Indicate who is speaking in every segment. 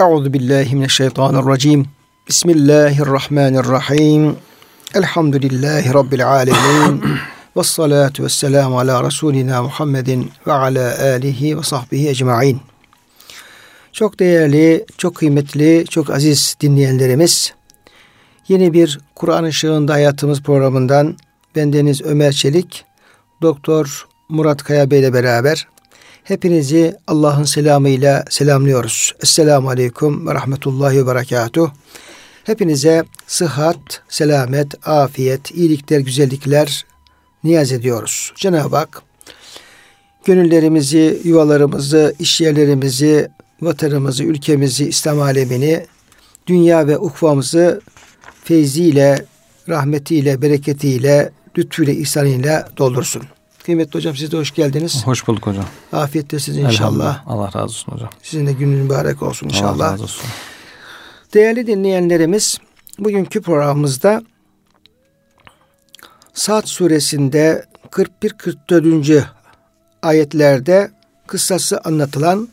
Speaker 1: Euzu billahi mineşşeytanirracim. Bismillahirrahmanirrahim. Elhamdülillahi rabbil alamin. Ves salatu vesselamu ala Resulina Muhammedin ve ala alihi ve sahbihi ecmaîn. Çok değerli, çok kıymetli, çok aziz dinleyenlerimiz, yeni bir Kur'an Işığında Hayatımız programından bendeniz Ömer Çelik, Doktor Murat Kaya Bey ile beraber hepinizi Allah'ın selamıyla selamlıyoruz. Esselamu Aleyküm ve Rahmetullahi ve Berekatuh. Hepinize sıhhat, selamet, afiyet, iyilikler, güzellikler niyaz ediyoruz. Cenab-ı Hak gönüllerimizi, yuvalarımızı, işyerlerimizi, vatanımızı, ülkemizi, İslam alemini, dünya ve ukvamızı feyziyle, rahmetiyle, bereketiyle, lütfuyla, ihsanıyla doldursun. Kıymetli hocam siz de hoş geldiniz.
Speaker 2: Hoş bulduk hocam.
Speaker 1: Afiyettesiniz inşallah.
Speaker 2: Allah razı olsun hocam.
Speaker 1: Sizin de günün mübarek olsun inşallah.
Speaker 2: Allah razı olsun.
Speaker 1: Değerli dinleyenlerimiz, bugünkü programımızda Saat suresinde 41-44. ayetlerde kıssası anlatılan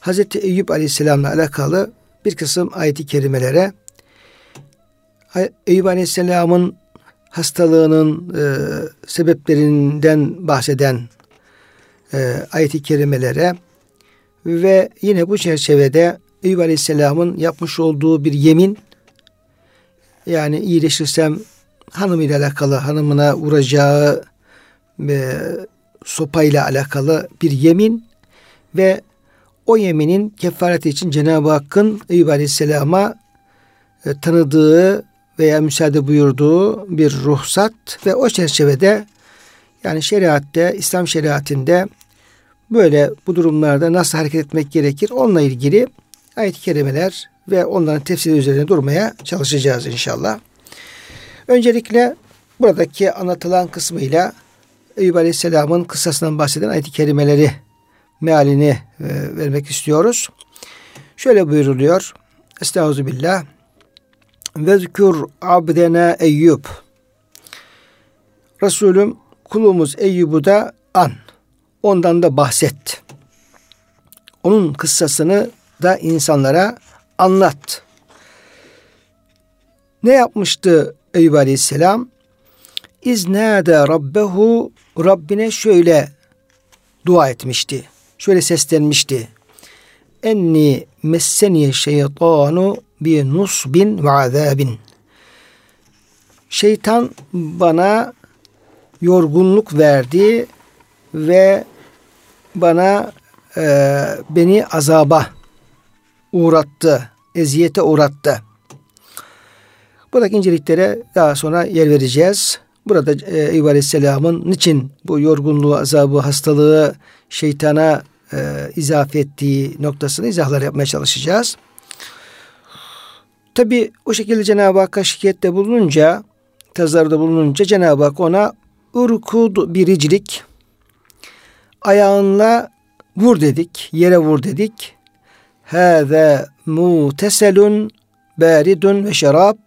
Speaker 1: Hazreti Eyüp Aleyhisselam'la alakalı bir kısım ayeti kerimelere Eyüp Aleyhisselam'ın hastalığının e, sebeplerinden bahseden e, ayeti kerimelere ve yine bu çerçevede Eyüp Aleyhisselam'ın yapmış olduğu bir yemin yani iyileşirsem hanımıyla alakalı hanımına vuracağı e, sopayla alakalı bir yemin ve o yeminin kefareti için Cenab-ı Hakk'ın Eyüp Aleyhisselam'a e, tanıdığı veya müsaade buyurduğu bir ruhsat ve o çerçevede yani şeriatte, İslam şeriatinde böyle bu durumlarda nasıl hareket etmek gerekir onunla ilgili ayet-i kerimeler ve onların tefsiri üzerine durmaya çalışacağız inşallah. Öncelikle buradaki anlatılan kısmıyla Eyüp Aleyhisselam'ın kıssasından bahseden ayet-i kerimeleri mealini e, vermek istiyoruz. Şöyle buyuruluyor. Estağfirullah. Vezkür abdena Eyyub. Resulüm kulumuz Eyyub'u da an. Ondan da bahset. Onun kıssasını da insanlara anlat. Ne yapmıştı Eyüp Aleyhisselam? İznâde rabbehu Rabbine şöyle dua etmişti. Şöyle seslenmişti. Enni messeniye şeytanu bi nusbin ve azabin. Şeytan bana yorgunluk verdi ve bana e, beni azaba uğrattı, eziyete uğrattı. Buradaki inceliklere daha sonra yer vereceğiz. Burada e, Eyüp Aleyhisselam'ın niçin bu yorgunluğu, azabı, hastalığı şeytana e, izafe ettiği noktasını izahlar yapmaya çalışacağız. Tabi o şekilde Cenab-ı Hakk'a şikayette bulununca, tezarda bulununca Cenab-ı Hak ona urkud biricilik ayağınla vur dedik, yere vur dedik. Hâze muteselun baridun ve şarap.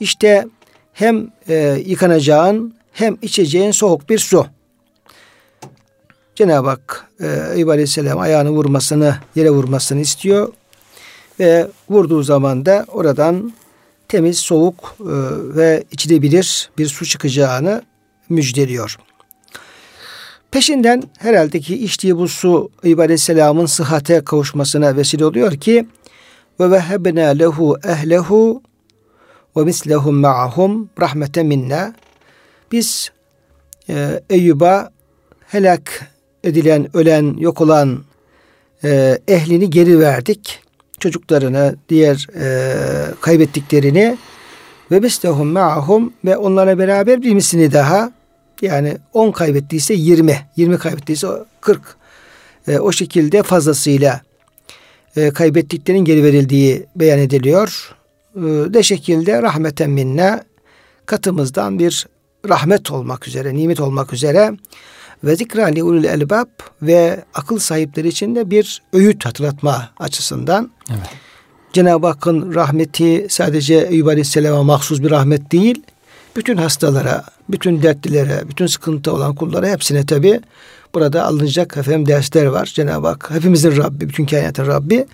Speaker 1: İşte hem e, yıkanacağın hem içeceğin soğuk bir su. Cenab-ı Hak e, Eyüp Aleyhisselam ayağını vurmasını, yere vurmasını istiyor. Ve vurduğu zaman da oradan temiz, soğuk e, ve içilebilir bir su çıkacağını müjdeliyor. Peşinden herhalde ki içtiği bu su Eyüp Aleyhisselam'ın sıhhate kavuşmasına vesile oluyor ki ve vehebna lehu ehlehu ve mislehum ma'ahum rahmeten minna. Biz e, Eyyub'a helak edilen, ölen, yok olan e, ehlini geri verdik. Çocuklarını, diğer e, kaybettiklerini ve mislehum ma'ahum ve onlara beraber bir misini daha yani 10 kaybettiyse 20, 20 kaybettiyse 40 e, o şekilde fazlasıyla e, kaybettiklerinin geri verildiği beyan ediliyor. E, de şekilde rahmeten minna katımızdan bir rahmet olmak üzere, nimet olmak üzere ve zikra li ulul elbab ve akıl sahipleri için de bir öğüt hatırlatma açısından. Evet. Cenab-ı Hakk'ın rahmeti sadece Eyüp Aleyhisselam'a mahsus bir rahmet değil, bütün hastalara, bütün dertlilere, bütün sıkıntı olan kullara hepsine tabi burada alınacak efendim dersler var. Cenab-ı Hak hepimizin Rabbi, bütün kainatın Rabbi.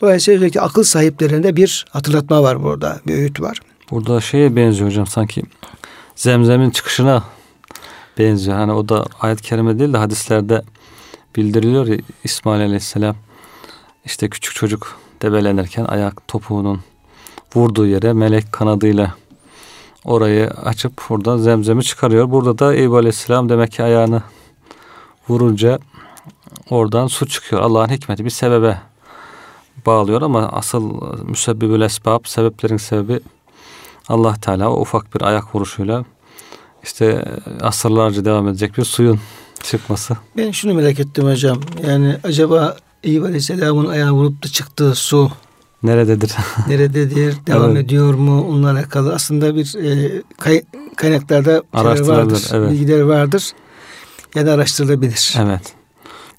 Speaker 1: Dolayısıyla özellikle akıl sahiplerinde bir hatırlatma var burada, bir öğüt var.
Speaker 2: Burada şeye benziyor hocam sanki zemzemin çıkışına benziyor. Hani o da ayet-i kerime değil de hadislerde bildiriliyor ya İsmail Aleyhisselam işte küçük çocuk debelenirken ayak topuğunun vurduğu yere melek kanadıyla orayı açıp burada zemzemi çıkarıyor. Burada da Eyüp Aleyhisselam demek ki ayağını vurunca oradan su çıkıyor. Allah'ın hikmeti bir sebebe bağlıyor ama asıl müsebbibül esbab sebeplerin sebebi Allah Teala o ufak bir ayak vuruşuyla işte asırlarca devam edecek bir suyun çıkması.
Speaker 1: Ben şunu merak ettim hocam. Yani acaba Eyüp Aleyhisselam'ın ayağı vurup da çıktığı su
Speaker 2: nerededir?
Speaker 1: nerededir? Devam evet. ediyor mu? Onunla alakalı aslında bir e, kay, kaynaklarda vardır, evet. bilgiler vardır. Ya da araştırılabilir.
Speaker 2: Evet.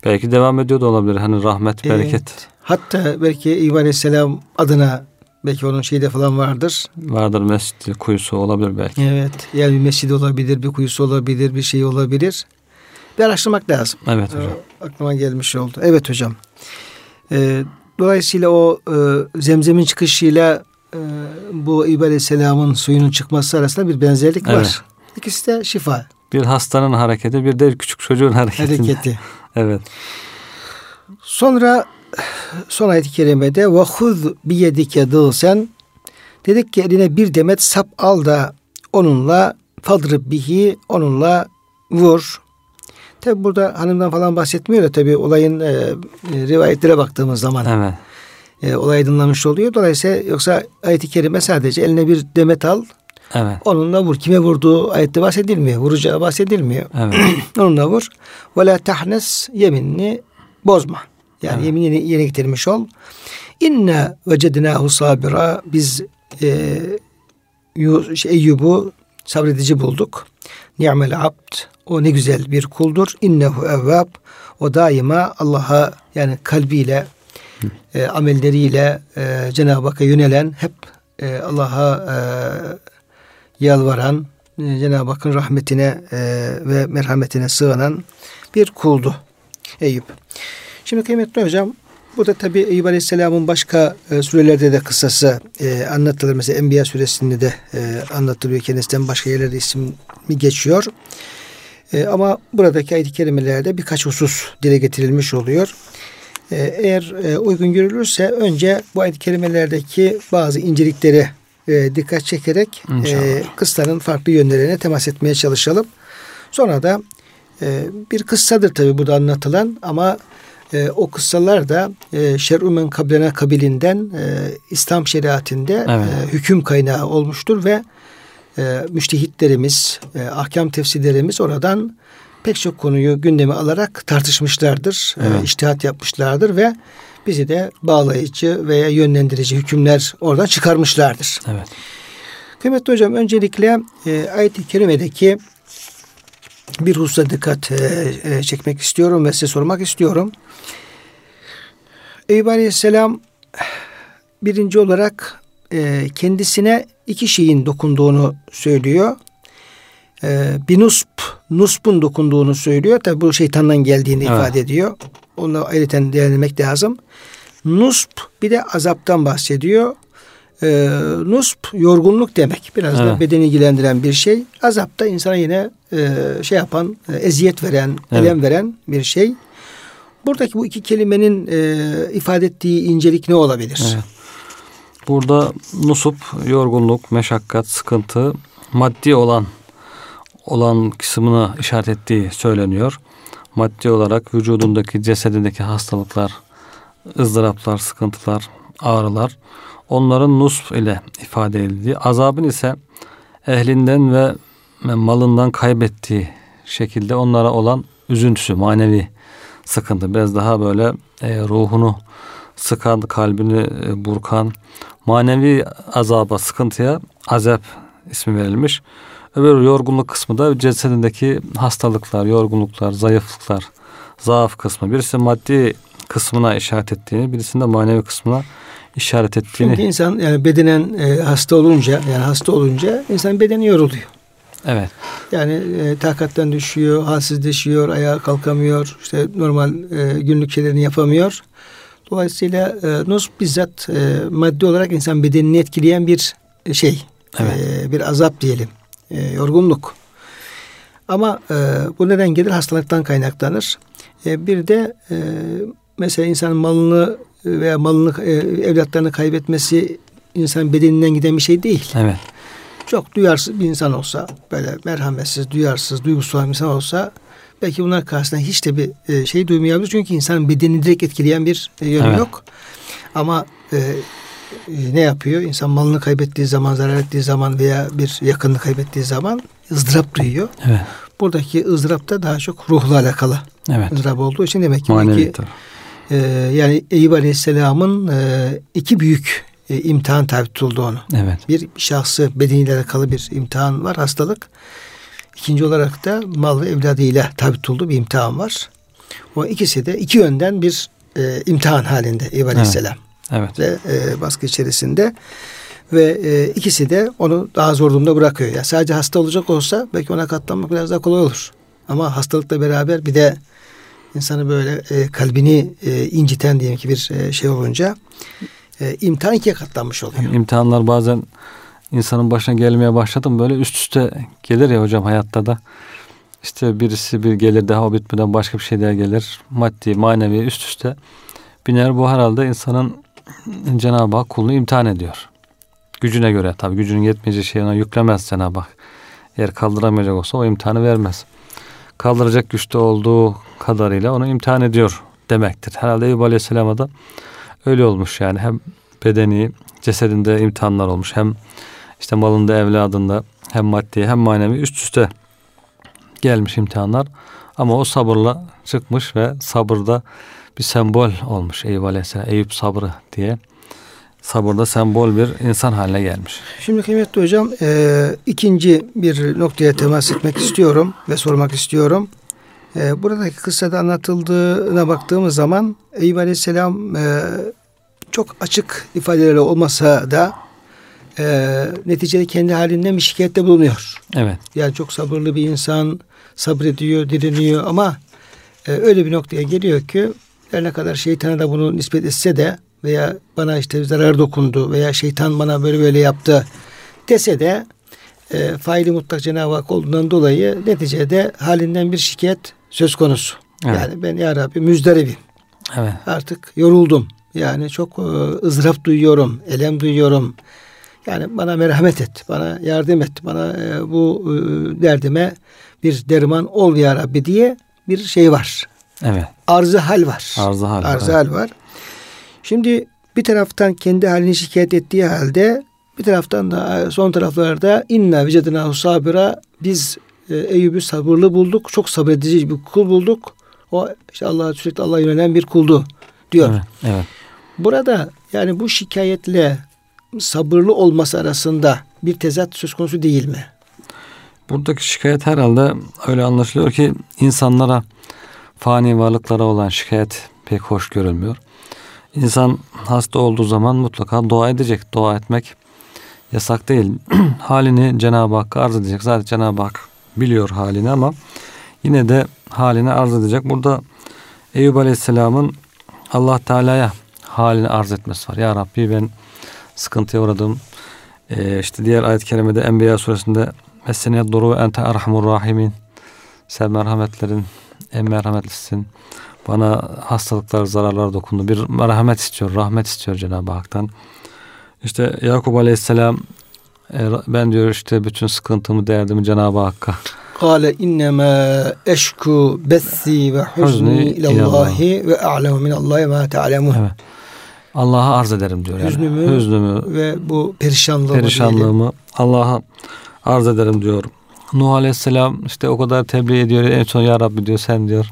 Speaker 2: Belki devam ediyor da olabilir. Hani rahmet, bereket. Evet.
Speaker 1: Hatta belki Eyüp Aleyhisselam adına belki onun şeyde falan vardır.
Speaker 2: Vardır mescid kuyusu olabilir belki.
Speaker 1: Evet. Yani bir mescid olabilir, bir kuyusu olabilir, bir şey olabilir. Bir araştırmak lazım.
Speaker 2: Evet hocam.
Speaker 1: Ee, aklıma gelmiş oldu. Evet hocam. Ee, dolayısıyla o e, zemzemin çıkışıyla e, bu Eyüp Aleyhisselam'ın suyunun çıkması arasında bir benzerlik evet. var. İkisi de şifa.
Speaker 2: Bir hastanın hareketi bir de küçük çocuğun hareketi. Hareketi. evet.
Speaker 1: Sonra son ayet-i kerimede ve huz biyedike sen dedik ki eline bir demet sap al da onunla fadrib bihi onunla vur. Tabi burada hanımdan falan bahsetmiyor da tabi olayın e, e, rivayetlere baktığımız zaman evet. e, olay aydınlanmış oluyor. Dolayısıyla yoksa ayet-i kerime sadece eline bir demet al Evet. Onunla vur. Kime vurduğu ayette bahsedilmiyor. Vuracağı bahsedilmiyor. Evet. Onunla vur. Ve la tahnes yeminini bozma. Yani evet. yeminini yerine getirmiş ol. İnne vecednahu sabira. Biz e, şey, Eyyub'u sabredici bulduk. Ni'mel abd. O ne güzel bir kuldur. İnnehu evvab. O daima Allah'a yani kalbiyle, e, amelleriyle e, Cenab-ı Hakk'a yönelen, hep e, Allah'a e, yalvaran, e, Cenab-ı Hakk'ın rahmetine e, ve merhametine sığınan bir kuldu Eyüp. Şimdi kıymetli hocam bu da tabi Eyüp Aleyhisselam'ın başka e, surelerde de kıssası e, anlatılır. Mesela Enbiya suresinde de e, anlatılıyor. Kendisinden başka yerlerde ismi geçiyor. E, ama buradaki ayet-i kerimelerde birkaç husus dile getirilmiş oluyor. E, eğer e, uygun görülürse önce bu ayet-i kerimelerdeki bazı incelikleri e, dikkat çekerek e, kıssaların farklı yönlerine temas etmeye çalışalım. Sonra da e, bir kıssadır tabi burada anlatılan ama e, o kıssalar da e, Şer'ümen kablena kabilinden e, İslam şeriatinde evet. e, hüküm kaynağı olmuştur ve e, müştehitlerimiz, e, ahkam tefsirlerimiz oradan pek çok konuyu gündeme alarak tartışmışlardır, e, evet. e, iştihat yapmışlardır ve bizi de bağlayıcı veya yönlendirici hükümler oradan çıkarmışlardır. Evet. Kıymetli hocam öncelikle e, ayet-i kerimedeki bir hususa dikkat e, e, çekmek istiyorum ve size sormak istiyorum. Eyüp Aleyhisselam birinci olarak e, kendisine iki şeyin dokunduğunu söylüyor. E, bir nusp, nuspun dokunduğunu söylüyor. Tabi bu şeytandan geldiğini evet. ifade ediyor. Onu ayrıca değerlendirmek lazım. Nusp bir de azaptan bahsediyor. E, nusp yorgunluk demek. Biraz evet. da bedeni ilgilendiren bir şey. Azap da insana yine e, şey yapan, e, eziyet veren, evet. elem veren bir şey. Buradaki bu iki kelimenin e, ifade ettiği incelik ne olabilir? Evet.
Speaker 2: Burada nusup, yorgunluk, meşakkat, sıkıntı maddi olan olan kısmını işaret ettiği söyleniyor. Maddi olarak vücudundaki, cesedindeki hastalıklar, ızdıraplar, sıkıntılar, ağrılar onların nusf ile ifade edildiği, azabın ise ehlinden ve malından kaybettiği şekilde onlara olan üzüntüsü, manevi sıkıntı. Biraz daha böyle e, ruhunu sıkan, kalbini e, burkan, manevi azaba, sıkıntıya azap ismi verilmiş. Öbür yorgunluk kısmı da cesedindeki hastalıklar, yorgunluklar, zayıflıklar, zaaf kısmı. Birisi maddi kısmına işaret ettiğini, birisinde manevi kısmına işaret ettiğini.
Speaker 1: Çünkü insan yani bedenen e, hasta olunca yani hasta olunca insan bedeni yoruluyor.
Speaker 2: Evet.
Speaker 1: Yani e, takattan düşüyor, halsizleşiyor, ayağa kalkamıyor, işte normal e, günlük şeylerini yapamıyor. Dolayısıyla e, nus bizzat e, maddi olarak insan bedenini etkileyen bir şey, evet. e, bir azap diyelim, e, yorgunluk. Ama e, bu neden gelir? Hastalıktan kaynaklanır. E, bir de e, mesela insanın malını veya malını e, evlatlarını kaybetmesi insan bedeninden giden bir şey değil.
Speaker 2: Evet.
Speaker 1: Çok duyarsız bir insan olsa, böyle merhametsiz, duyarsız, duygusal bir insan olsa belki bunlar karşısında hiç de bir e, şey duymayabilir. Çünkü insanın bedenini direkt etkileyen bir e, yönü evet. yok. Ama e, e, ne yapıyor? İnsan malını kaybettiği zaman, zarar ettiği zaman veya bir yakınını kaybettiği zaman ızdırap duyuyor. Evet. Buradaki ızdırap da daha çok ruhla alakalı. Evet. ızdırap olduğu için demek ki, Manevi ki e, yani Eyüp Aleyhisselam'ın e, iki büyük e, imtihan tabi tutuldu onu. Evet. Bir şahsı bedeniyle alakalı bir imtihan var, hastalık. İkinci olarak da mal ve evladıyla tabi tutulduğu bir imtihan var. O ikisi de iki yönden bir e, imtihan halinde Eyüp Aleyhisselam. Evet. evet. Ve e, baskı içerisinde ve e, ikisi de onu daha zor durumda bırakıyor. Yani sadece hasta olacak olsa belki ona katlanmak biraz daha kolay olur. Ama hastalıkla beraber bir de insanı böyle e, kalbini e, inciten diyelim ki bir e, şey olunca e, imtihan ikiye katlanmış oluyor.
Speaker 2: Yani imtihanlar bazen insanın başına gelmeye başladı mı böyle üst üste gelir ya hocam hayatta da. İşte birisi bir gelir daha o bitmeden başka bir şey daha gelir. Maddi, manevi üst üste biner. Bu herhalde insanın Cenab-ı Hak kulunu imtihan ediyor. Gücüne göre tabi gücünün yetmeyeceği şeyi ona yüklemez Cenab-ı Hak. Eğer kaldıramayacak olsa o imtihanı vermez. Kaldıracak güçte olduğu kadarıyla onu imtihan ediyor demektir. Herhalde Eyüp Aleyhisselam'a da öyle olmuş yani. Hem bedeni, cesedinde imtihanlar olmuş. Hem işte malında, evladında hem maddi hem manevi üst üste gelmiş imtihanlar. Ama o sabırla çıkmış ve sabırda bir sembol olmuş Eyüp Aleyhisselam. Eyüp sabrı diye sabırda sembol bir insan haline gelmiş.
Speaker 1: Şimdi kıymetli hocam e, ikinci bir noktaya temas etmek istiyorum ve sormak istiyorum. E, buradaki kıssada anlatıldığına baktığımız zaman Eyüp Aleyhisselam e, çok açık ifadeleri olmasa da e, neticede kendi halinden bir şikayette bulunuyor. Evet. Yani çok sabırlı bir insan sabrediyor, direniyor ama e, öyle bir noktaya geliyor ki her ne kadar şeytana da bunu nispet etse de veya bana işte zarar dokundu veya şeytan bana böyle böyle yaptı dese de e, faili mutlak Cenab-ı Hak olduğundan dolayı neticede halinden bir şikayet söz konusu. Evet. Yani ben ya Rabbi müzdaribim. Evet. Artık yoruldum. Yani çok e, ızdırap duyuyorum, elem duyuyorum. Yani bana merhamet et, bana yardım et, bana e, bu e, derdime bir derman ol ya Rabbi diye bir şey var. Evet. Arzı hal var. Arzı hal. Arzı evet. hal var. Şimdi bir taraftan kendi halini şikayet ettiği halde bir taraftan da e, son taraflarda inna vecedina sabira biz e, Eyüp'ü sabırlı bulduk. Çok sabredici bir kul bulduk. O işte Allah'a sürekli Allah'a yönelen bir kuldu diyor. Evet, evet. Burada yani bu şikayetle sabırlı olması arasında bir tezat söz konusu değil mi?
Speaker 2: Buradaki şikayet herhalde öyle anlaşılıyor ki insanlara fani varlıklara olan şikayet pek hoş görülmüyor. İnsan hasta olduğu zaman mutlaka dua edecek. Dua etmek yasak değil. halini Cenab-ı Hakk'a arz edecek. Zaten Cenab-ı Hak biliyor halini ama yine de halini arz edecek. Burada Eyüp Aleyhisselam'ın Allah Teala'ya halini arz etmesi var. Ya Rabbi ben sıkıntıya uğradım. Ee, işte diğer ayet-i kerimede Enbiya suresinde Messeniyet doru ente erhamur rahimin. Sen merhametlerin en merhametlisin. Bana hastalıklar, zararlar dokundu. Bir merhamet istiyor, rahmet istiyor Cenab-ı Hak'tan. İşte Yakup Aleyhisselam e, ben diyor işte bütün sıkıntımı, derdimi Cenab-ı Hakk'a
Speaker 1: Kale innema eşku bethi ve huzni ilallahi ve a'lemu minallahi ma ta'lemun. Evet.
Speaker 2: Allah'a arz ederim diyor. Yani.
Speaker 1: Hüznümü, Hüznümü ve bu perişanlığımı,
Speaker 2: perişanlığımı Allah'a arz ederim diyor. Nuh Aleyhisselam işte o kadar tebliğ ediyor. En son Ya Rabbi diyor sen diyor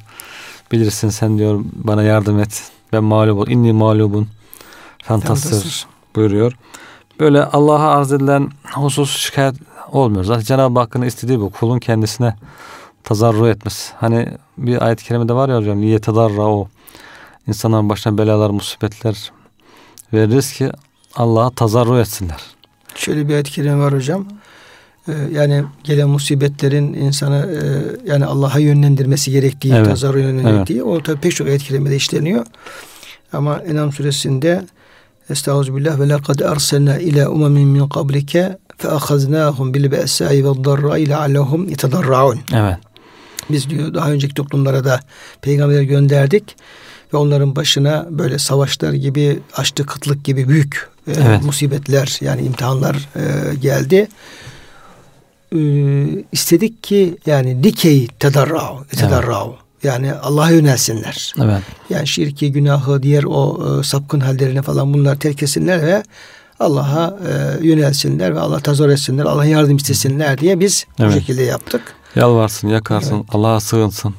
Speaker 2: bilirsin sen diyor bana yardım et. Ben mağlup ol. İnni mağlubun. Fantastır buyuruyor. Böyle Allah'a arz edilen husus şikayet olmuyor. Zaten Cenab-ı Hakk'ın istediği bu. Kulun kendisine tazarru etmesi. Hani bir ayet-i kerimede var ya hocam. Niye tadarra o. İnsanların başına belalar, musibetler veririz ki Allah'a tazarru etsinler.
Speaker 1: Şöyle bir ayet-i kerime var hocam. E, yani gelen musibetlerin insanı e, yani Allah'a yönlendirmesi gerektiği, evet. tazarru yönlendirdiği evet. o tabi pek çok ayet kerimede işleniyor. Ama Enam suresinde Estağfirullah ve laqad arsalna ila umemin min qablike fe ahaznahum bil be'sai ve darra'i leallehum yetedarraun.
Speaker 2: Evet.
Speaker 1: Biz diyor daha önceki toplumlara da peygamber gönderdik ve onların başına böyle savaşlar gibi, açlı kıtlık gibi büyük e, evet. musibetler yani imtihanlar e, geldi. E, istedik ki yani dikey tedarrao, tedarrao. Evet. Yani Allah'a yönelsinler.
Speaker 2: Evet.
Speaker 1: Yani şirki, günahı, diğer o e, sapkın hallerini falan bunlar terk etsinler ve Allah'a e, yönelsinler ve Allah tazor etsinler, Allah yardım istesinler diye biz evet. bu şekilde yaptık.
Speaker 2: Yalvarsın, yakarsın, evet. Allah'a sığınsın.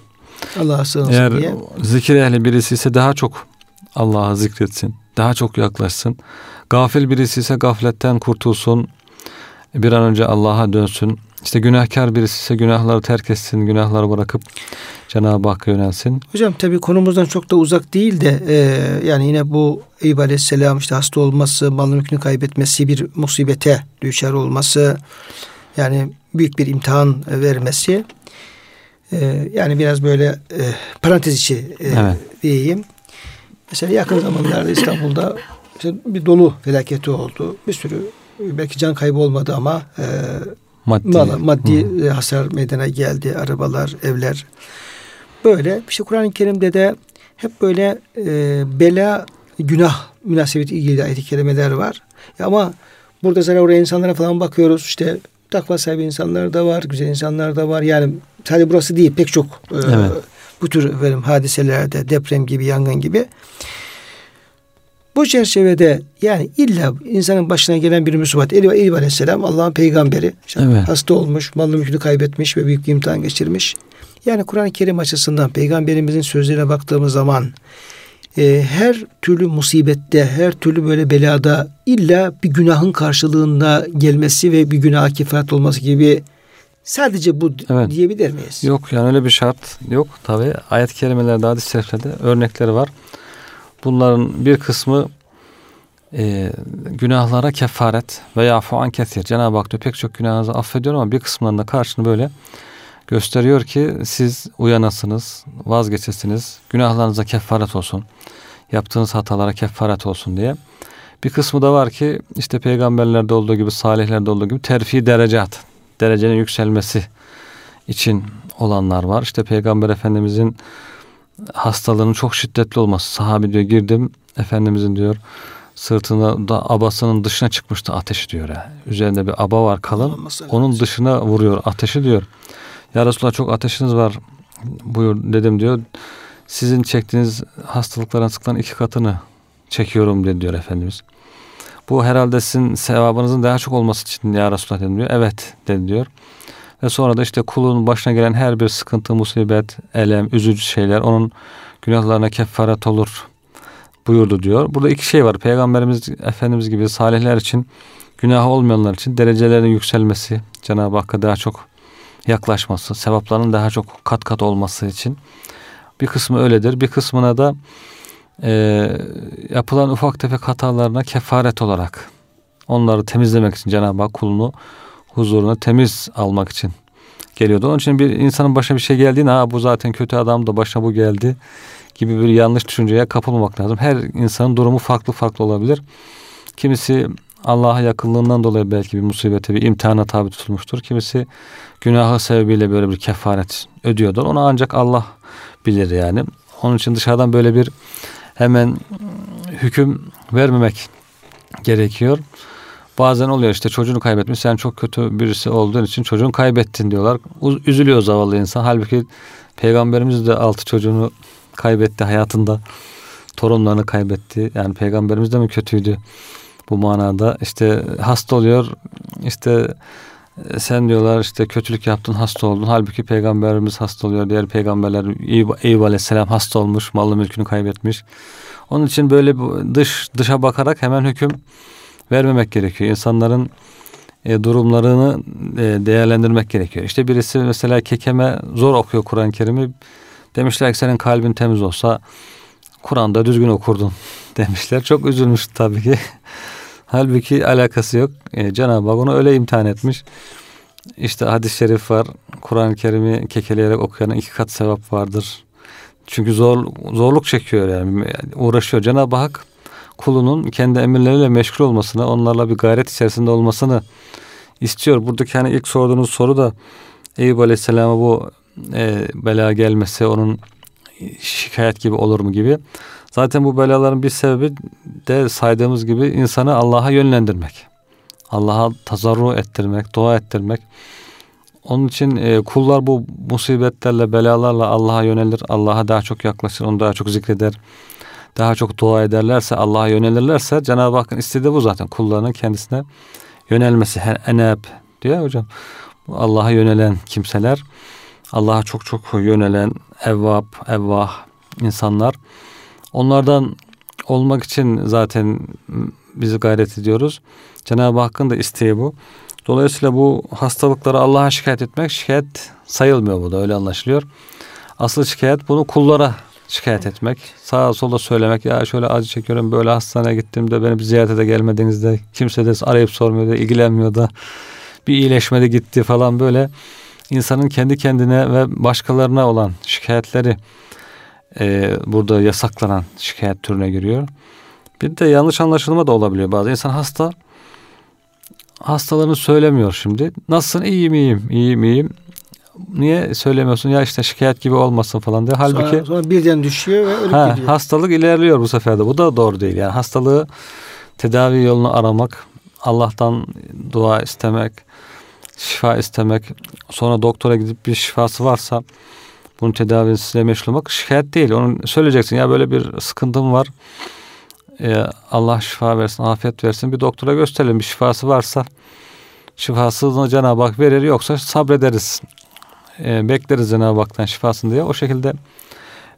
Speaker 1: Allah'a sığınsın
Speaker 2: Eğer
Speaker 1: diye.
Speaker 2: zikir ehli birisi ise daha çok Allah'a zikretsin. Daha çok yaklaşsın. Gafil birisi ise gafletten kurtulsun. Bir an önce Allah'a dönsün. İşte günahkar birisi ise günahları terk etsin, günahları bırakıp Cenab-ı Hakk'a yönelsin.
Speaker 1: Hocam tabi konumuzdan çok da uzak değil de e, yani yine bu Eyüp Aleyhisselam işte hasta olması, mal mülkünü kaybetmesi, bir musibete düşer olması, yani büyük bir imtihan vermesi. E, yani biraz böyle e, parantez içi e, evet. diyeyim. Mesela yakın zamanlarda İstanbul'da işte bir dolu felaketi oldu. Bir sürü belki can kaybı olmadı ama e, maddi, mala, maddi Hı. hasar meydana geldi. Arabalar, evler. Böyle işte Kur'an-ı Kerim'de de hep böyle e, bela, günah münasebeti ilgili ayet-i kerimeler var. Ya ama burada zaten oraya insanlara falan bakıyoruz. İşte takva sahibi insanlar da var, güzel insanlar da var. Yani sadece burası değil pek çok e, evet. bu tür efendim, hadiselerde deprem gibi, yangın gibi. Bu çerçevede yani illa insanın başına gelen bir musibat. Eyüp, Eyüp Aleyhisselam Allah'ın peygamberi. İşte evet. Hasta olmuş, malını mülkünü kaybetmiş ve büyük bir imtihan geçirmiş. Yani Kur'an-ı Kerim açısından peygamberimizin sözlerine baktığımız zaman e, her türlü musibette, her türlü böyle belada illa bir günahın karşılığında gelmesi ve bir günah kifayet olması gibi sadece bu evet. diyebilir miyiz?
Speaker 2: Yok yani öyle bir şart yok tabi. Ayet-i kerimelerde, hadis-i şeriflerde örnekleri var. Bunların bir kısmı e, günahlara kefaret veya fuan kesir. Cenab-ı Hak diyor pek çok günahınızı affediyor ama bir kısımlarında karşını böyle gösteriyor ki siz uyanasınız, vazgeçesiniz, günahlarınıza kefaret olsun, yaptığınız hatalara kefaret olsun diye. Bir kısmı da var ki işte peygamberlerde olduğu gibi, salihlerde olduğu gibi terfi derecat, derecenin yükselmesi için olanlar var. İşte peygamber efendimizin hastalığının çok şiddetli olması. Sahabi diyor girdim Efendimizin diyor sırtında da abasının dışına çıkmıştı ateşi diyor. Yani. Üzerinde bir aba var kalın. Onun dışına vuruyor ateşi diyor. Ya Resulallah çok ateşiniz var buyur dedim diyor. Sizin çektiğiniz hastalıkların sıklan iki katını çekiyorum dedi diyor Efendimiz. Bu herhalde sizin sevabınızın daha çok olması için ya Resulallah dedim diyor. Evet dedi diyor. Ve sonra da işte kulun başına gelen her bir sıkıntı, musibet, elem, üzücü şeyler onun günahlarına kefaret olur buyurdu diyor. Burada iki şey var. Peygamberimiz Efendimiz gibi salihler için günah olmayanlar için derecelerin yükselmesi, Cenab-ı Hakk'a daha çok yaklaşması, sevapların daha çok kat kat olması için bir kısmı öyledir. Bir kısmına da e, yapılan ufak tefek hatalarına kefaret olarak onları temizlemek için Cenab-ı Hak kulunu huzuruna temiz almak için geliyordu. Onun için bir insanın başına bir şey geldiğinde ha bu zaten kötü adam da başına bu geldi gibi bir yanlış düşünceye kapılmamak lazım. Her insanın durumu farklı farklı olabilir. Kimisi Allah'a yakınlığından dolayı belki bir musibete, bir imtihana tabi tutulmuştur. Kimisi günahı sebebiyle böyle bir kefaret ödüyordur. Onu ancak Allah bilir yani. Onun için dışarıdan böyle bir hemen hüküm vermemek gerekiyor. Bazen oluyor işte çocuğunu kaybetmiş sen çok kötü birisi olduğun için çocuğunu kaybettin diyorlar. Üzülüyor zavallı insan. Halbuki peygamberimiz de altı çocuğunu kaybetti hayatında. Torunlarını kaybetti. Yani peygamberimiz de mi kötüydü bu manada? İşte hasta oluyor. İşte e, sen diyorlar işte kötülük yaptın hasta oldun. Halbuki peygamberimiz hasta oluyor. Diğer peygamberler Eyüp Aleyhisselam hasta olmuş. Mallı mülkünü kaybetmiş. Onun için böyle dış dışa bakarak hemen hüküm vermemek gerekiyor. İnsanların e, durumlarını e, değerlendirmek gerekiyor. İşte birisi mesela kekeme zor okuyor Kur'an-ı Kerim'i. Demişler ki senin kalbin temiz olsa Kur'an'da düzgün okurdun demişler. Çok üzülmüş tabii ki. Halbuki alakası yok. E, Cenab-ı Hak onu öyle imtihan etmiş. İşte hadis-i şerif var. Kur'an-ı Kerim'i kekeleyerek okuyanın iki kat sevap vardır. Çünkü zor, zorluk çekiyor yani. Uğraşıyor. Cenab-ı Hak kulunun kendi emirleriyle meşgul olmasını, onlarla bir gayret içerisinde olmasını istiyor. Buradaki hani ilk sorduğunuz soru da Eyüp Aleyhisselam'a bu e, bela gelmesi onun şikayet gibi olur mu gibi. Zaten bu belaların bir sebebi de saydığımız gibi insanı Allah'a yönlendirmek. Allah'a tazarru ettirmek, dua ettirmek. Onun için e, kullar bu musibetlerle, belalarla Allah'a yönelir. Allah'a daha çok yaklaşır, onu daha çok zikreder. Daha çok dua ederlerse, Allah'a yönelirlerse Cenab-ı Hakk'ın istediği bu zaten. Kullarının kendisine yönelmesi. Eneb diyor hocam. Allah'a yönelen kimseler, Allah'a çok çok yönelen evvab, evvah insanlar. Onlardan olmak için zaten bizi gayret ediyoruz. Cenab-ı Hakk'ın da isteği bu. Dolayısıyla bu hastalıkları Allah'a şikayet etmek şikayet sayılmıyor bu da öyle anlaşılıyor. Asıl şikayet bunu kullara şikayet etmek. Sağa sola söylemek ya şöyle acı çekiyorum böyle hastaneye gittiğimde beni bir ziyarete de gelmediğinizde kimse de arayıp sormuyor da ilgilenmiyor da bir iyileşmedi gitti falan böyle insanın kendi kendine ve başkalarına olan şikayetleri e, burada yasaklanan şikayet türüne giriyor. Bir de yanlış anlaşılma da olabiliyor. Bazı insan hasta hastalarını söylemiyor şimdi. Nasılsın? İyiyim iyiyim. İyiyim iyiyim. Niye söylemiyorsun? Ya işte şikayet gibi olmasın falan diye. Halbuki
Speaker 1: sonra, sonra birden düşüyor ve ölüp
Speaker 2: ha,
Speaker 1: gidiyor.
Speaker 2: Hastalık ilerliyor bu sefer de. Bu da doğru değil. Yani hastalığı tedavi yolunu aramak, Allah'tan dua istemek, şifa istemek, sonra doktora gidip bir şifası varsa bunun tedavisiyle meşgul olmak şikayet değil. Onun söyleyeceksin ya böyle bir sıkıntım var. Ee, Allah şifa versin, afiyet versin. Bir doktora gösterelim. Bir şifası varsa şifasını Cenab-ı Hak verir yoksa sabrederiz. Ee, bekleriz Cenab-ı Hak'tan şifasını diye. O şekilde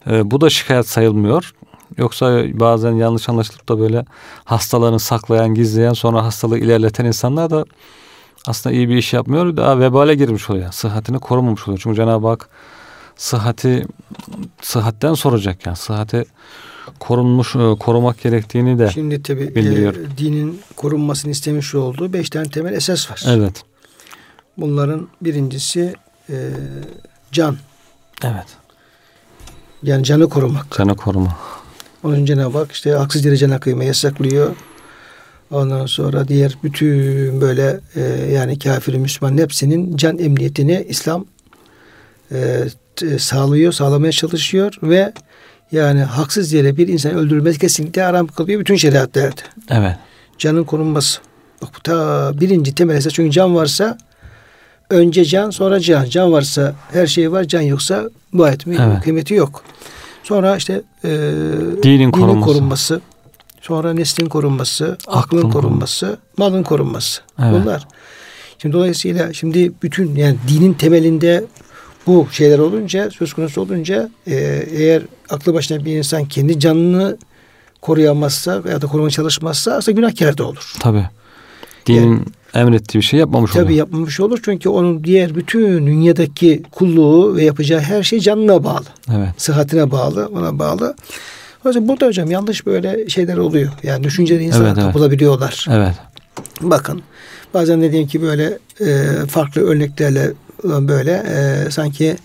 Speaker 2: e, bu da şikayet sayılmıyor. Yoksa bazen yanlış anlaşılıp da böyle hastalarını saklayan, gizleyen sonra hastalığı ilerleten insanlar da aslında iyi bir iş yapmıyor. Daha vebale girmiş oluyor. Sıhhatini korumamış oluyor. Çünkü Cenab-ı Hak sıhhati sıhhatten soracak yani. Sıhhati korunmuş e, korumak gerektiğini de
Speaker 1: Şimdi tabi
Speaker 2: bildiriyor.
Speaker 1: e, dinin korunmasını istemiş olduğu beş tane temel esas var.
Speaker 2: Evet.
Speaker 1: Bunların birincisi e, can.
Speaker 2: Evet.
Speaker 1: Yani canı korumak.
Speaker 2: Canı koruma.
Speaker 1: Onun için Cenab-ı Hak işte haksız yere cana kıyma yasaklıyor. Ondan sonra diğer bütün böyle e, yani kafir Müslüman hepsinin can emniyetini İslam e, t- sağlıyor, sağlamaya çalışıyor ve yani haksız yere bir insan öldürülmesi kesinlikle haram kılıyor bütün şeriatlerde.
Speaker 2: Evet.
Speaker 1: Canın korunması. Bak bu ta birinci temel esas. Çünkü can varsa önce can sonra can. Can varsa her şey var. Can yoksa bu ayetin
Speaker 2: Evet.
Speaker 1: kıymeti yok. Sonra işte e,
Speaker 2: Dinin korunması.
Speaker 1: Sonra neslin korunması, aklın,
Speaker 2: Aklın
Speaker 1: korunması, malın korunması.
Speaker 2: Evet.
Speaker 1: Bunlar. Şimdi dolayısıyla şimdi bütün yani dinin temelinde bu şeyler olunca söz konusu olunca e, eğer aklı başına bir insan kendi canını koruyamazsa veya da korumaya çalışmazsa aslında günahkar da olur.
Speaker 2: Tabi. Dinin emrettiği bir şey yapmamış
Speaker 1: Tabii
Speaker 2: oluyor.
Speaker 1: yapmamış olur çünkü onun diğer bütün dünyadaki kulluğu ve yapacağı her şey canına bağlı.
Speaker 2: Evet.
Speaker 1: Sıhhatine bağlı, ona bağlı. Yüzden burada hocam yanlış böyle şeyler oluyor. Yani düşünceli insana
Speaker 2: Evet, evet.
Speaker 1: kapılabiliyorlar.
Speaker 2: Evet.
Speaker 1: Bakın bazen dediğim ki böyle e, farklı örneklerle böyle e, sanki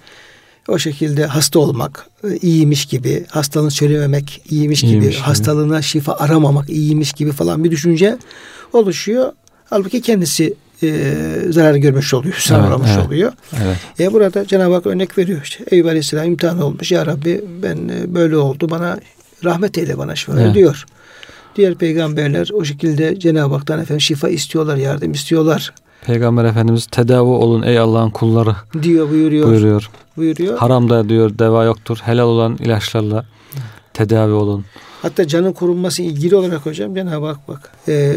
Speaker 1: o şekilde hasta olmak e, iyiymiş gibi, hastalığını söylememek iyiymiş,
Speaker 2: İyiymiş
Speaker 1: gibi,
Speaker 2: gibi.
Speaker 1: hastalığına şifa aramamak iyiymiş gibi falan bir düşünce oluşuyor. Halbuki kendisi e, zarar görmüş oluyor, zarar
Speaker 2: Evet,
Speaker 1: uğramış
Speaker 2: evet.
Speaker 1: oluyor.
Speaker 2: Evet.
Speaker 1: E burada Cenab-ı Hak örnek veriyor işte. Eyüp Aleyhisselam imtihan olmuş. Ya Rabbi ben e, böyle oldu bana rahmet eyle bana şifa
Speaker 2: Evet.
Speaker 1: diyor. Diğer peygamberler o şekilde Cenab-ı Hak'tan efendim şifa istiyorlar, yardım istiyorlar
Speaker 2: Peygamber Efendimiz tedavi olun ey Allah'ın kulları
Speaker 1: diyor buyuruyor.
Speaker 2: buyuruyor.
Speaker 1: Buyuruyor.
Speaker 2: Haramda diyor deva yoktur. Helal olan ilaçlarla tedavi olun.
Speaker 1: Hatta canın korunması ilgili olarak hocam Cenab-ı Hak bak. e,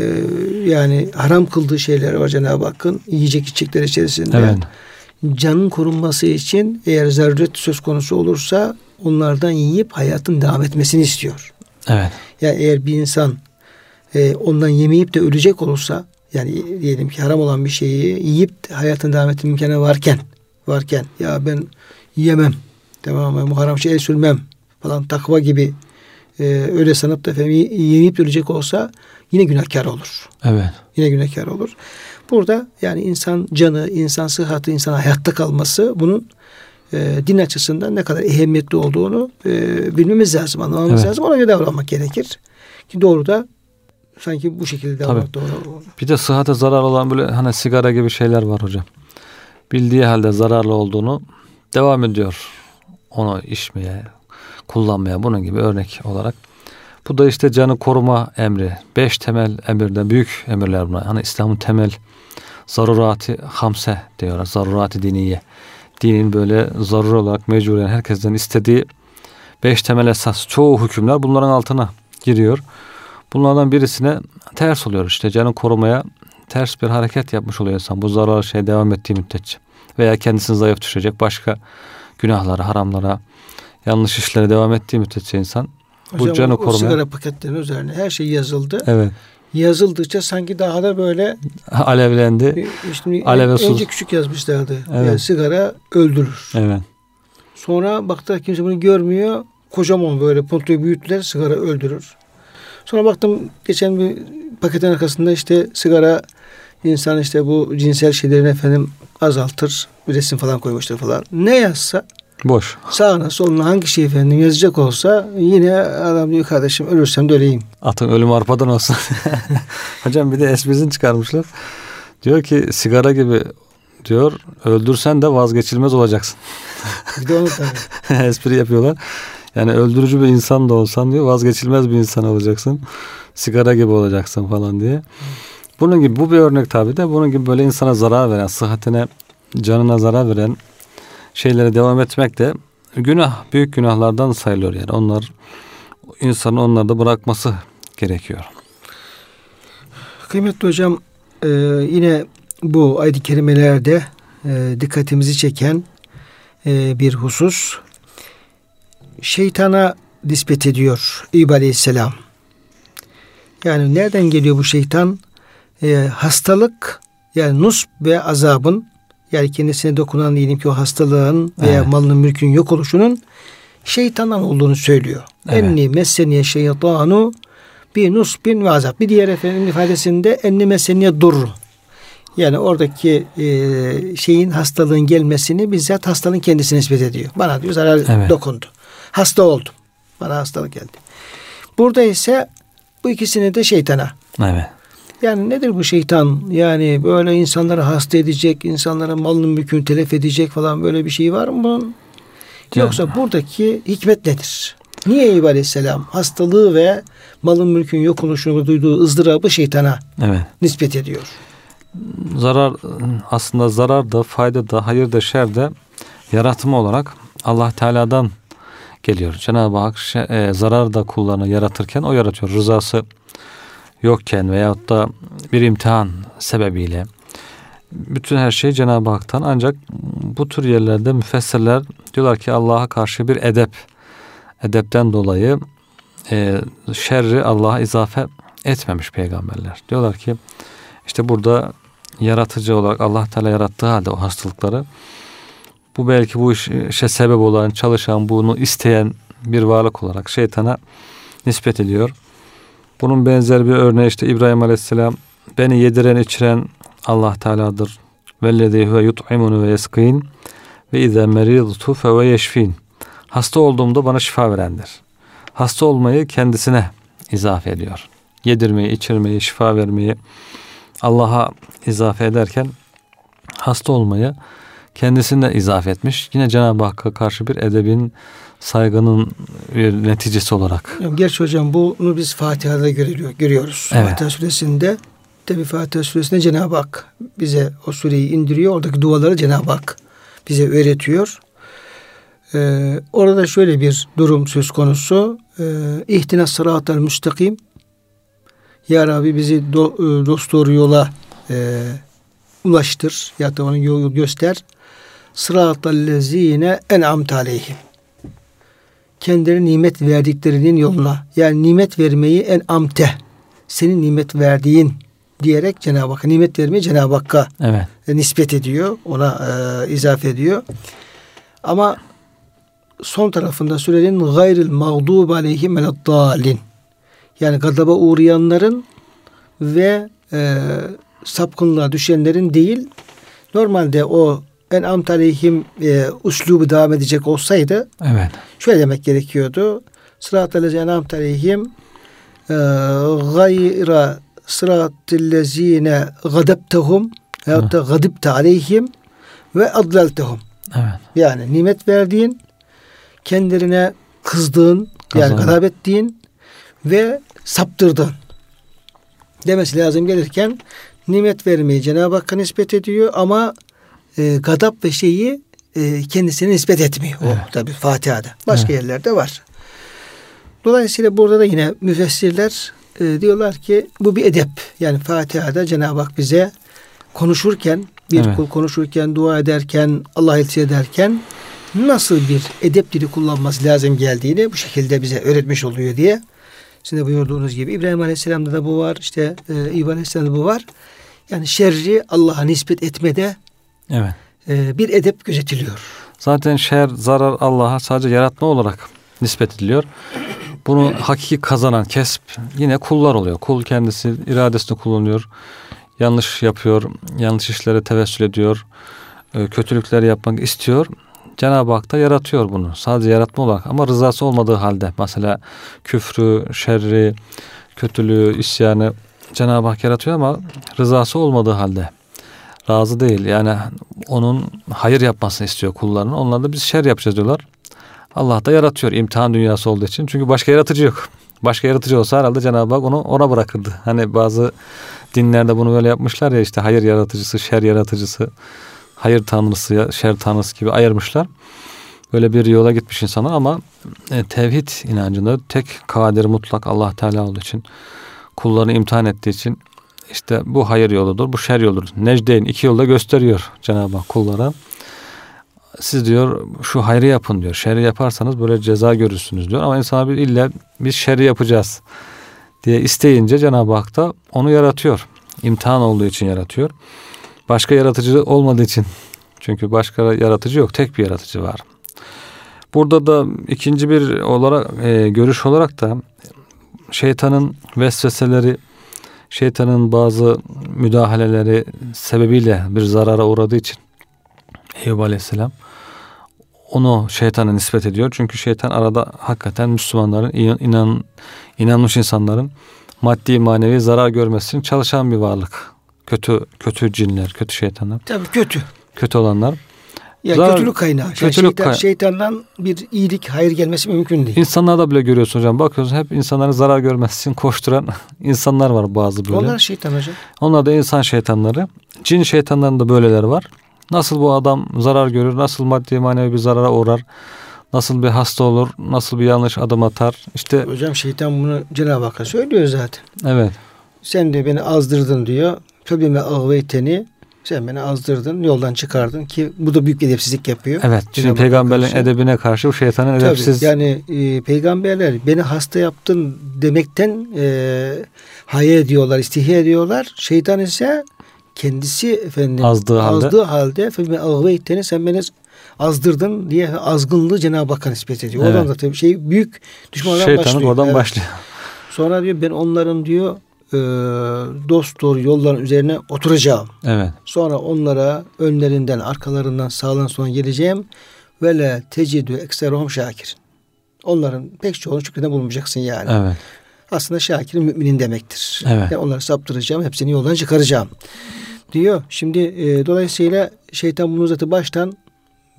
Speaker 1: yani haram kıldığı şeyler var Cenab-ı Hakk'ın yiyecek içecekler içerisinde.
Speaker 2: Evet.
Speaker 1: Canın korunması için eğer zaruret söz konusu olursa onlardan yiyip hayatın devam etmesini istiyor.
Speaker 2: Evet.
Speaker 1: Yani eğer bir insan e, ondan yemeyip de ölecek olursa yani diyelim ki haram olan bir şeyi yiyip de hayatın devam etme imkanı varken varken ya ben yiyemem tamam mı haram şeye el sürmem falan takva gibi e, öyle sanıp da efendim yiyip ölecek olsa yine günahkar olur.
Speaker 2: Evet.
Speaker 1: Yine günahkar olur. Burada yani insan canı, insan sıhhati, insan hayatta kalması bunun e, din açısından ne kadar ehemmiyetli olduğunu e, bilmemiz lazım, anlamamız evet. lazım. Ona göre davranmak gerekir. Ki doğru da sanki bu şekilde davranmak doğru.
Speaker 2: Bir de sıhhate zarar olan böyle hani sigara gibi şeyler var hocam. Bildiği halde zararlı olduğunu devam ediyor. Onu içmeye, kullanmaya bunun gibi örnek olarak. Bu da işte canı koruma emri. Beş temel emirden büyük emirler bunlar. Hani İslam'ın temel zarurati hamse diyorlar. Zarurati diniye. Dinin böyle zarur olarak mecburen herkesten istediği beş temel esas. Çoğu hükümler bunların altına giriyor. Bunlardan birisine ters oluyor işte canı korumaya ters bir hareket yapmış oluyor insan. Bu zarar şey devam ettiği müddetçe. Veya kendisini zayıf düşecek başka günahlara, haramlara, yanlış işlere devam ettiği müddetçe insan
Speaker 1: Hocam, bu canı korumaya. O sigara paketlerinin üzerine her şey yazıldı.
Speaker 2: Evet.
Speaker 1: Yazıldıkça sanki daha da böyle
Speaker 2: alevlendi.
Speaker 1: Şimdi Aleve önce küçük yazmışlardı. Evet. Yani sigara öldürür.
Speaker 2: Evet.
Speaker 1: Sonra baktı kimse bunu görmüyor. Kocaman böyle puntoyu büyüttüler sigara öldürür. Sonra baktım geçen bir paketin arkasında işte sigara insan işte bu cinsel şeylerini efendim azaltır. Bir resim falan koymuşlar falan. Ne yazsa
Speaker 2: Boş.
Speaker 1: Sağına soluna hangi şey efendim yazacak olsa yine adam diyor kardeşim ölürsem de öleyim.
Speaker 2: Atın ölüm arpadan olsun. Hocam bir de esprisini çıkarmışlar. Diyor ki sigara gibi diyor öldürsen de vazgeçilmez olacaksın.
Speaker 1: bir de onu tabii.
Speaker 2: Espri yapıyorlar. Yani öldürücü bir insan da olsan diyor vazgeçilmez bir insan olacaksın. Sigara gibi olacaksın falan diye. Bunun gibi bu bir örnek tabi de bunun gibi böyle insana zarar veren, sıhhatine, canına zarar veren şeylere devam etmek de günah, büyük günahlardan sayılıyor yani. Onlar insanın onları da bırakması gerekiyor.
Speaker 1: Kıymetli hocam e, yine bu ayet-i kerimelerde e, dikkatimizi çeken e, bir husus şeytana nispet ediyor İbrahim Aleyhisselam. Yani nereden geliyor bu şeytan? E, hastalık yani nus ve azabın yani kendisine dokunan diyelim ki o hastalığın veya evet. malının mülkün yok oluşunun şeytandan olduğunu söylüyor. Evet. Enni messeniye şeytanu bir nusbin ve azap. Bir diğer efendim ifadesinde enni messeniye dur. Yani oradaki e, şeyin hastalığın gelmesini bizzat hastalığın kendisine nispet ediyor. Bana diyor zarar evet. dokundu. Hasta oldum. Bana hastalık geldi. Burada ise bu ikisini de şeytana.
Speaker 2: Evet.
Speaker 1: Yani nedir bu şeytan? Yani böyle insanları hasta edecek, insanların malını mülkünü telef edecek falan böyle bir şey var mı bunun? Yoksa buradaki hikmet nedir? Niye Eyüp Aleyhisselam hastalığı ve malın mülkün yok oluşunu duyduğu ızdırabı şeytana
Speaker 2: evet.
Speaker 1: nispet ediyor?
Speaker 2: Zarar aslında zarar da fayda da hayır da şer de yaratımı olarak Allah Teala'dan geliyor. Cenab-ı Hak e, zarar da kullarını yaratırken o yaratıyor. Rızası yokken veyahut da bir imtihan sebebiyle bütün her şey Cenab-ı Hak'tan ancak bu tür yerlerde müfessirler diyorlar ki Allah'a karşı bir edep edepten dolayı e, şerri Allah'a izafe etmemiş peygamberler. Diyorlar ki işte burada yaratıcı olarak Allah Teala yarattığı halde o hastalıkları bu belki bu işe sebep olan, çalışan, bunu isteyen bir varlık olarak şeytana nispet ediyor. Bunun benzer bir örneği işte İbrahim Aleyhisselam beni yediren içiren Allah Teala'dır. Vellezî huve yut'imunu ve yeskîn ve izâ meridtu fe ve yeşfîn. Hasta olduğumda bana şifa verendir. Hasta olmayı kendisine izafe ediyor. Yedirmeyi, içirmeyi, şifa vermeyi Allah'a izafe ederken hasta olmayı kendisine izafe etmiş. Yine Cenab-ı Hakk'a karşı bir edebin saygının bir neticesi olarak.
Speaker 1: Gerçi hocam bunu biz Fatiha'da görüyor, görüyoruz. Evet. Fatiha suresinde tabi Fatiha suresinde Cenab-ı Hak bize o sureyi indiriyor. Oradaki duaları Cenab-ı Hak bize öğretiyor. Ee, orada şöyle bir durum söz konusu. Ee, İhtina sıratel müstakim. Ya Rabbi bizi do, e, dost doğru yola e, ulaştır. Ya da onun yolu göster. Sıratel lezine en'amte aleyhim kendilerine nimet verdiklerinin yoluna yani nimet vermeyi en amte senin nimet verdiğin diyerek Cenab-ı Hakk'a nimet vermeyi Cenab-ı Hakk'a
Speaker 2: evet.
Speaker 1: nispet ediyor. Ona e, izafe ediyor. Ama son tarafında surenin gayril mağdub aleyhim veleddalin. Yani gadaba uğrayanların ve e, sapkınlığa düşenlerin değil normalde o en amt aleyhim e, uslubu devam edecek olsaydı
Speaker 2: evet.
Speaker 1: şöyle demek gerekiyordu. Sırat-ı en'amt aleyhim e, gayra sırat-ı lezine gadebtehum veyahut da gadibte aleyhim ve adlaltehum.
Speaker 2: Evet.
Speaker 1: Yani nimet verdiğin, kendilerine kızdığın, yani gadab ettiğin ve saptırdın. Demesi lazım gelirken nimet vermeyi Cenab-ı Hakk'a nispet ediyor ama e, gadap ve şeyi e, kendisine nispet etmiyor. Evet. O tabi Fatiha'da. Başka evet. yerlerde var. Dolayısıyla burada da yine müfessirler e, diyorlar ki bu bir edep. Yani Fatiha'da Cenab-ı Hak bize konuşurken, bir evet. kul konuşurken, dua ederken, Allah iltifatı ederken nasıl bir edep dili kullanması lazım geldiğini bu şekilde bize öğretmiş oluyor diye. Sizin de buyurduğunuz gibi İbrahim Aleyhisselam'da da bu var. işte e, İbrahim Aleyhisselam'da bu var. Yani şerri Allah'a nispet etmede
Speaker 2: evet.
Speaker 1: e, bir edep gözetiliyor.
Speaker 2: Zaten şer, zarar Allah'a sadece yaratma olarak nispet ediliyor. Bunu hakiki kazanan kesp yine kullar oluyor. Kul kendisi iradesini kullanıyor. Yanlış yapıyor, yanlış işlere tevessül ediyor. E, kötülükler yapmak istiyor. Cenab-ı Hak da yaratıyor bunu. Sadece yaratma olarak ama rızası olmadığı halde. Mesela küfrü, şerri, kötülüğü, isyanı Cenab-ı Hak yaratıyor ama rızası olmadığı halde. Razı değil. Yani onun hayır yapmasını istiyor kullarının. Onlar da biz şer yapacağız diyorlar. Allah da yaratıyor imtihan dünyası olduğu için. Çünkü başka yaratıcı yok. Başka yaratıcı olsa herhalde Cenab-ı Hak onu ona bırakırdı. Hani bazı dinlerde bunu böyle yapmışlar ya işte hayır yaratıcısı, şer yaratıcısı hayır tanrısı, şer tanrısı gibi ayırmışlar. Böyle bir yola gitmiş insanlar ama e, tevhid inancında tek kadir mutlak Allah Teala olduğu için kullarını imtihan ettiği için işte bu hayır yoludur, bu şer yoludur. Necdeyn iki yolda gösteriyor Cenab-ı Hak kullara. Siz diyor şu hayrı yapın diyor. Şerri yaparsanız böyle ceza görürsünüz diyor. Ama insana bir illa biz şerri yapacağız diye isteyince Cenab-ı Hak da onu yaratıyor. İmtihan olduğu için yaratıyor. Başka yaratıcı olmadığı için. Çünkü başka yaratıcı yok. Tek bir yaratıcı var. Burada da ikinci bir olarak e, görüş olarak da şeytanın vesveseleri, şeytanın bazı müdahaleleri sebebiyle bir zarara uğradığı için Eyüp Aleyhisselam onu şeytana nispet ediyor. Çünkü şeytan arada hakikaten Müslümanların, inan, inanmış insanların maddi manevi zarar görmesi için çalışan bir varlık. Kötü kötü cinler, kötü şeytanlar.
Speaker 1: Tabii kötü.
Speaker 2: Kötü olanlar.
Speaker 1: Ya Zarar, kötülük kaynağı. Kötülük şeytan, kay- şeytandan bir iyilik, hayır gelmesi mümkün değil.
Speaker 2: İnsanlarda bile görüyorsun hocam. Bakıyorsun hep insanların zarar görmesi koşturan insanlar var bazı böyle.
Speaker 1: Onlar şeytan hocam.
Speaker 2: Onlar da insan şeytanları. Cin şeytanlarında böyleler var. Nasıl bu adam zarar görür, nasıl maddi manevi bir zarara uğrar, nasıl bir hasta olur, nasıl bir yanlış adım atar. İşte
Speaker 1: Hocam şeytan bunu Cenab-ı Hakk'a söylüyor zaten.
Speaker 2: Evet.
Speaker 1: Sen de beni azdırdın diyor. Febime ağveyteni sen beni azdırdın, yoldan çıkardın ki bu da büyük edepsizlik yapıyor.
Speaker 2: Evet. Çünkü peygamberin karşı. edebine karşı bu şeytanın Tabii, edepsiz.
Speaker 1: Yani e, peygamberler beni hasta yaptın demekten e, haya ediyorlar, istihya ediyorlar. Şeytan ise kendisi efendim
Speaker 2: azdığı,
Speaker 1: azdığı halde halde ağveyteni sen beni azdırdın diye azgınlığı Cenab-ı Hakk'a nispet ediyor. Evet. Oradan da tabii şey büyük düşmandan
Speaker 2: Şeytanın
Speaker 1: başlıyor.
Speaker 2: oradan evet. başlıyor.
Speaker 1: Sonra diyor ben onların diyor e, dost doğru yolların üzerine oturacağım.
Speaker 2: Evet.
Speaker 1: Sonra onlara önlerinden, arkalarından, sağdan sonra geleceğim. Ve le tecidü ekseruhum şakir. Onların pek çoğunu şükrede bulmayacaksın yani.
Speaker 2: Evet.
Speaker 1: Aslında şakirin müminin demektir.
Speaker 2: Evet.
Speaker 1: Yani onları saptıracağım, hepsini yoldan çıkaracağım. Diyor. Şimdi e, dolayısıyla şeytan bunu zaten baştan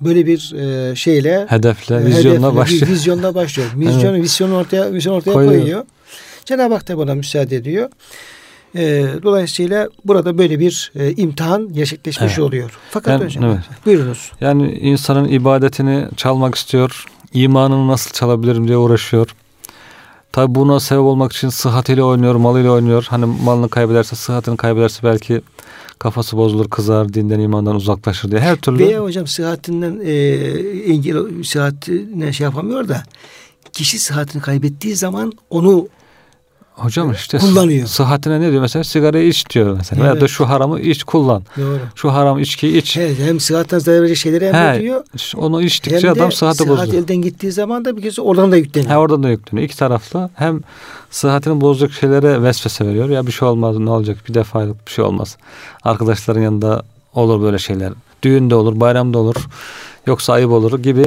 Speaker 1: böyle bir e, şeyle
Speaker 2: hedefle, e, vizyonla hedefle, başlıyor.
Speaker 1: Vizyonla başlıyor. Vizyon, evet. vizyonu ortaya, vizyon ortaya koyuyor. koyuyor. Cenab-ı Hak da buna müsaade ediyor. E, dolayısıyla burada böyle bir e, imtihan gerçekleşmiş evet. oluyor. Fakat yani, hocam evet. buyurunuz.
Speaker 2: Yani insanın ibadetini çalmak istiyor. imanını nasıl çalabilirim diye uğraşıyor. Tabi buna sebep olmak için sıhhatiyle oynuyor, malıyla oynuyor. Hani malını kaybederse, sıhhatini kaybederse belki kafası bozulur, kızar, dinden imandan uzaklaşır diye her türlü.
Speaker 1: Veya hocam sıhhatinden e, engel, sıhhatine şey yapamıyor da kişi sıhhatini kaybettiği zaman onu
Speaker 2: Hocam işte
Speaker 1: kullanıyor.
Speaker 2: Sıhhatine ne diyor mesela sigarayı iç diyor mesela. Evet. Veya da şu haramı iç kullan.
Speaker 1: Doğru.
Speaker 2: Şu haram içkiyi iç.
Speaker 1: Evet, hem sıhhattan zarar verecek şeyleri emrediyor.
Speaker 2: Onu içtikçe hem adam sıhhati bozuyor. Sıhhat
Speaker 1: elden gittiği zaman da bir kez oradan da yükleniyor.
Speaker 2: He, oradan da yükleniyor. İki taraflı hem sıhhatini bozacak şeylere vesvese veriyor. Ya bir şey olmaz ne olacak bir defa bir şey olmaz. Arkadaşların yanında olur böyle şeyler. Düğünde olur, bayramda olur. Yoksa ayıp olur gibi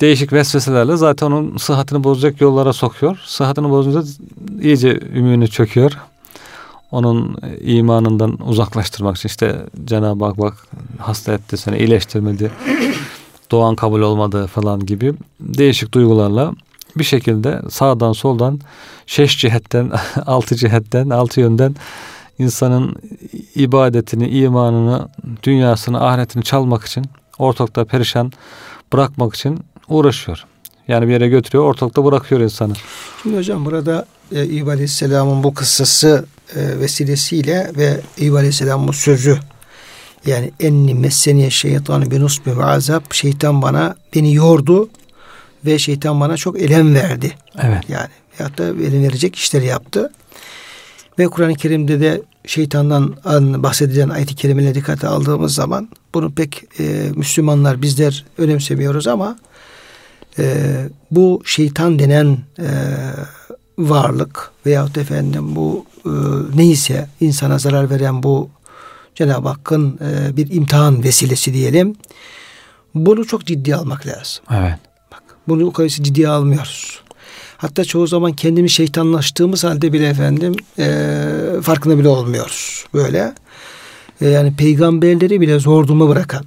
Speaker 2: değişik vesveselerle zaten onun sıhhatini bozacak yollara sokuyor. Sıhhatini bozunca iyice ümünü çöküyor. Onun imanından uzaklaştırmak için işte Cenab-ı Hak bak hasta etti seni iyileştirmedi. Doğan kabul olmadı falan gibi değişik duygularla bir şekilde sağdan soldan şeş cihetten, altı cihetten, altı yönden insanın ibadetini, imanını, dünyasını, ahiretini çalmak için ortalıkta perişan bırakmak için uğraşıyor. Yani bir yere götürüyor, ortalıkta bırakıyor insanı.
Speaker 1: Şimdi hocam burada e, İbrahim Aleyhisselam'ın bu kıssası e, vesilesiyle ve İbrahim Aleyhisselam'ın sözü yani enni messeniye şeytanı bin usbi ve azap şeytan bana beni yordu ve şeytan bana çok elem verdi.
Speaker 2: Evet.
Speaker 1: Yani hatta elem verecek işleri yaptı. Ve Kur'an-ı Kerim'de de şeytandan bahsedilen ayet-i kerimeleri dikkate aldığımız zaman bunu pek e, Müslümanlar bizler önemsemiyoruz ama e, bu şeytan denen e, varlık veyahut efendim bu e, neyse insana zarar veren bu Cenab-ı Hakk'ın e, bir imtihan vesilesi diyelim. Bunu çok ciddi almak lazım.
Speaker 2: Evet.
Speaker 1: Bak, bunu o kadar ciddiye almıyoruz. Hatta çoğu zaman kendimiz şeytanlaştığımız halde bile efendim e, farkında bile olmuyoruz. Böyle e, yani peygamberleri bile zor duruma bırakan,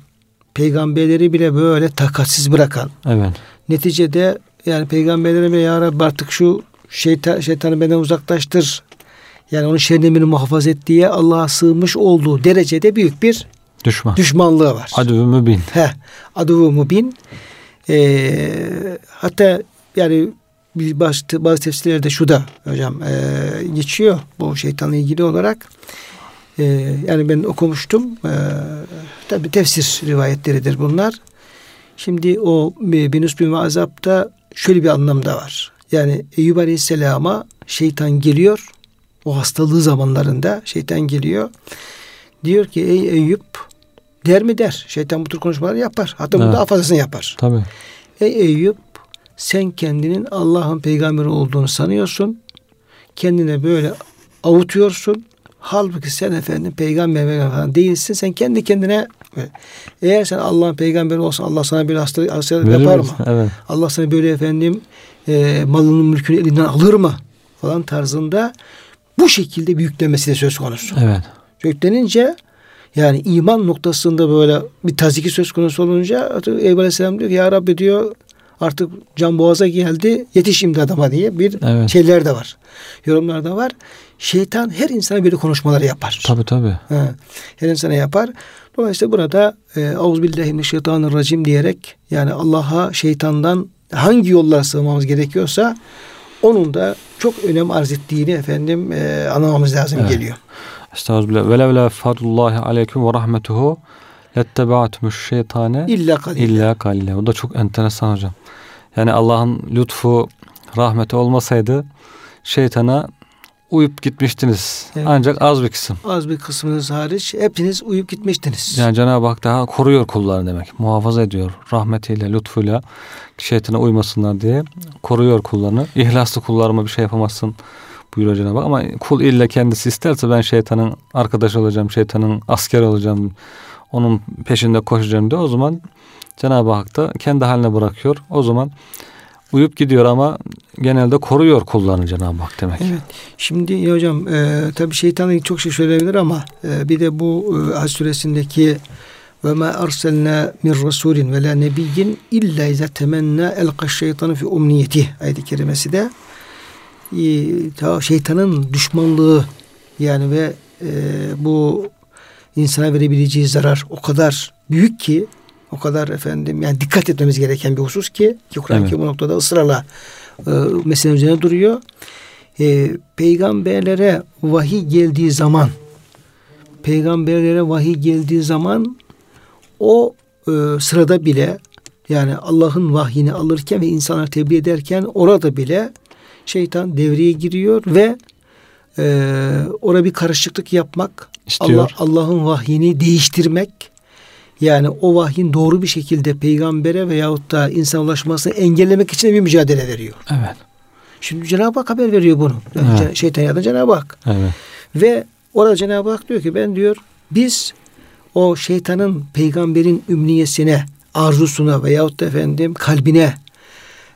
Speaker 1: peygamberleri bile böyle takatsiz bırakan.
Speaker 2: Evet.
Speaker 1: Neticede yani peygamberlere ya Rabbi artık şu şeytan, şeytanı benden uzaklaştır. Yani onun şerrinden muhafaza et diye Allah'a sığmış olduğu derecede büyük bir
Speaker 2: Düşman.
Speaker 1: düşmanlığı var.
Speaker 2: Aduvu mübin.
Speaker 1: He, aduvu mübin. Ee, hatta yani bazı, bazı tefsirlerde şu da hocam e, geçiyor bu şeytanla ilgili olarak. E, yani ben okumuştum. E, tabi tefsir rivayetleridir bunlar. Şimdi o Binus bin Azap'ta şöyle bir anlam da var. Yani Eyüp Aleyhisselam'a şeytan geliyor. O hastalığı zamanlarında şeytan geliyor. Diyor ki ey Eyüp der mi der. Şeytan bu tür konuşmalar yapar. Hatta evet. daha fazlasını yapar.
Speaker 2: Tabii.
Speaker 1: Ey Eyüp sen kendinin Allah'ın peygamberi olduğunu sanıyorsun. Kendine böyle avutuyorsun. Halbuki sen efendim peygamber falan değilsin. Sen kendi kendine eğer sen Allah'ın peygamberi olsan Allah sana bir hastalık, hastalık yapar mı?
Speaker 2: Evet.
Speaker 1: Allah sana böyle efendim e, malının mülkünü elinden alır mı? Falan tarzında bu şekilde bir yüklemesi de söz konusu.
Speaker 2: Evet.
Speaker 1: Yüklenince yani iman noktasında böyle bir taziki söz konusu olunca Eyüp Aleyhisselam diyor ki ya Rabbi diyor artık can boğaza geldi yetiş imdadıma diye bir evet. şeyler de var. Yorumlar da var. Şeytan her insana böyle konuşmaları yapar.
Speaker 2: Tabii tabii.
Speaker 1: He, her insana yapar. Dolayısıyla burada e, Euzubillahimineşşeytanirracim diyerek yani Allah'a şeytandan hangi yollar sığmamız gerekiyorsa onun da çok önem arz ettiğini efendim e, anlamamız lazım evet. geliyor.
Speaker 2: Estağfirullah. Ve levla fadlullahi aleyküm ve rahmetuhu lettebaatmuş şeytane
Speaker 1: illa kalile.
Speaker 2: illa kalile. O da çok enteresan hocam. Yani Allah'ın lütfu, rahmeti olmasaydı şeytana uyup gitmiştiniz. Evet. Ancak az bir kısım.
Speaker 1: Az bir kısmınız hariç hepiniz uyup gitmiştiniz.
Speaker 2: Yani Cenab-ı Hak daha koruyor kullarını demek. Muhafaza ediyor. Rahmetiyle, lütfuyla şeytana uymasınlar diye koruyor kullarını. İhlaslı kullarıma bir şey yapamazsın buyuruyor Cenab-ı Hak. Ama kul illa kendisi isterse ben şeytanın arkadaş olacağım, şeytanın asker olacağım, onun peşinde koşacağım diye o zaman Cenab-ı Hak da kendi haline bırakıyor. O zaman uyup gidiyor ama genelde koruyor kullarını Cenab-ı Hak demek.
Speaker 1: Evet. Şimdi hocam e, tabi şeytanın çok şey söyleyebilir ama e, bir de bu e, Hac suresindeki ve ma arsalna min rasulin ve la nebiyyin illa iza temenna elqa şeytanı fi umniyeti ayet-i kerimesi de e, şeytanın düşmanlığı yani ve e, bu insana verebileceği zarar o kadar büyük ki o kadar efendim yani dikkat etmemiz gereken bir husus ki ki Kur'an evet. bu noktada ısrarla e, mesele üzerine duruyor. E, peygamberlere vahiy geldiği zaman peygamberlere vahiy geldiği zaman o e, sırada bile yani Allah'ın vahyini alırken ve insanlar tebliğ ederken orada bile şeytan devreye giriyor ve e, orada bir karışıklık yapmak,
Speaker 2: İstiyor.
Speaker 1: Allah Allah'ın vahyini değiştirmek, yani o vahyin doğru bir şekilde peygambere veyahut da insan ulaşmasını engellemek için bir mücadele veriyor.
Speaker 2: Evet.
Speaker 1: Şimdi Cenab-ı Hak haber veriyor bunu. Yani
Speaker 2: Evet.
Speaker 1: Şeytan ya da Cenab-ı Hak.
Speaker 2: Evet.
Speaker 1: Ve orada Cenab-ı Hak diyor ki ben diyor biz o şeytanın peygamberin ümniyesine, arzusuna veyahut da efendim kalbine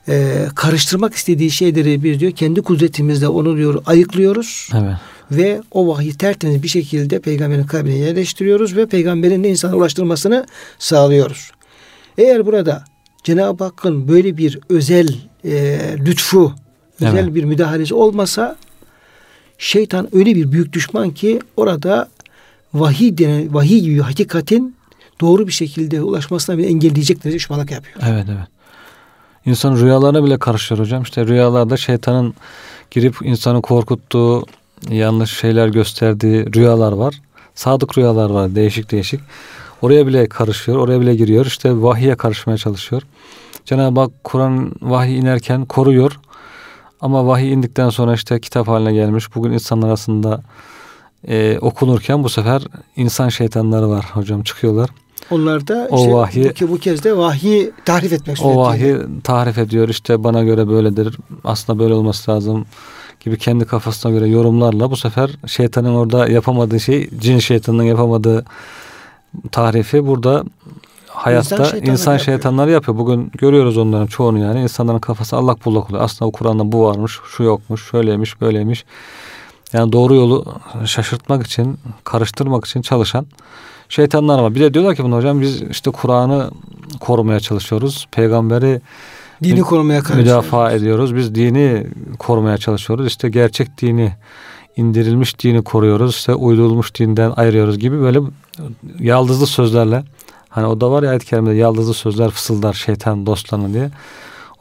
Speaker 1: e, karıştırmak istediği şeyleri biz diyor kendi kudretimizle onu diyor ayıklıyoruz
Speaker 2: Evet.
Speaker 1: Ve o vahyi tertemiz bir şekilde peygamberin kalbine yerleştiriyoruz ve peygamberin de insana ulaştırmasını sağlıyoruz. Eğer burada Cenab-ı Hakk'ın böyle bir özel e, lütfu, özel
Speaker 2: Evet.
Speaker 1: bir müdahalesi olmasa şeytan öyle bir büyük düşman ki orada vahiy denen vahiy gibi hakikatin doğru bir şekilde ulaşmasına bir engelleyecek derece düşmanlık yapıyor.
Speaker 2: Evet evet. İnsanın rüyalarına bile karışıyor hocam. İşte rüyalarda şeytanın girip insanı korkuttuğu, yanlış şeyler gösterdiği rüyalar var. Sadık rüyalar var değişik değişik. Oraya bile karışıyor, oraya bile giriyor. İşte vahiye karışmaya çalışıyor. Cenab-ı Hak Kur'an vahiy inerken koruyor. Ama vahiy indikten sonra işte kitap haline gelmiş. Bugün insanlar arasında e, okunurken bu sefer insan şeytanları var hocam çıkıyorlar.
Speaker 1: Onlar da
Speaker 2: O
Speaker 1: işte
Speaker 2: vahyi-
Speaker 1: bu, bu kez de vahyi tahrif etmek
Speaker 2: O
Speaker 1: suretiyle.
Speaker 2: vahyi tarif ediyor işte bana göre böyledir aslında böyle olması lazım gibi kendi kafasına göre yorumlarla bu sefer şeytanın orada yapamadığı şey cin şeytanının yapamadığı tarifi burada hayatta
Speaker 1: İnsan
Speaker 2: insan,
Speaker 1: şeytanları
Speaker 2: şeytanları yapıyor. Bugün görüyoruz onların çoğunu yani insanların kafası allak bullak oluyor. Aslında o Kur'an'da bu varmış, şu yokmuş, şöyleymiş, böyleymiş. Yani doğru yolu şaşırtmak için, karıştırmak için çalışan şeytanlar var. Bir de diyorlar ki bunu hocam biz işte Kur'an'ı korumaya çalışıyoruz. Peygamberi
Speaker 1: Dini korumaya karşı.
Speaker 2: müdafaa ediyoruz. Biz dini korumaya çalışıyoruz. İşte gerçek dini indirilmiş dini koruyoruz. İşte uydurulmuş dinden ayırıyoruz gibi böyle yaldızlı sözlerle hani o da var ya ayet-i kerimede yaldızlı sözler fısıldar şeytan dostlarına diye.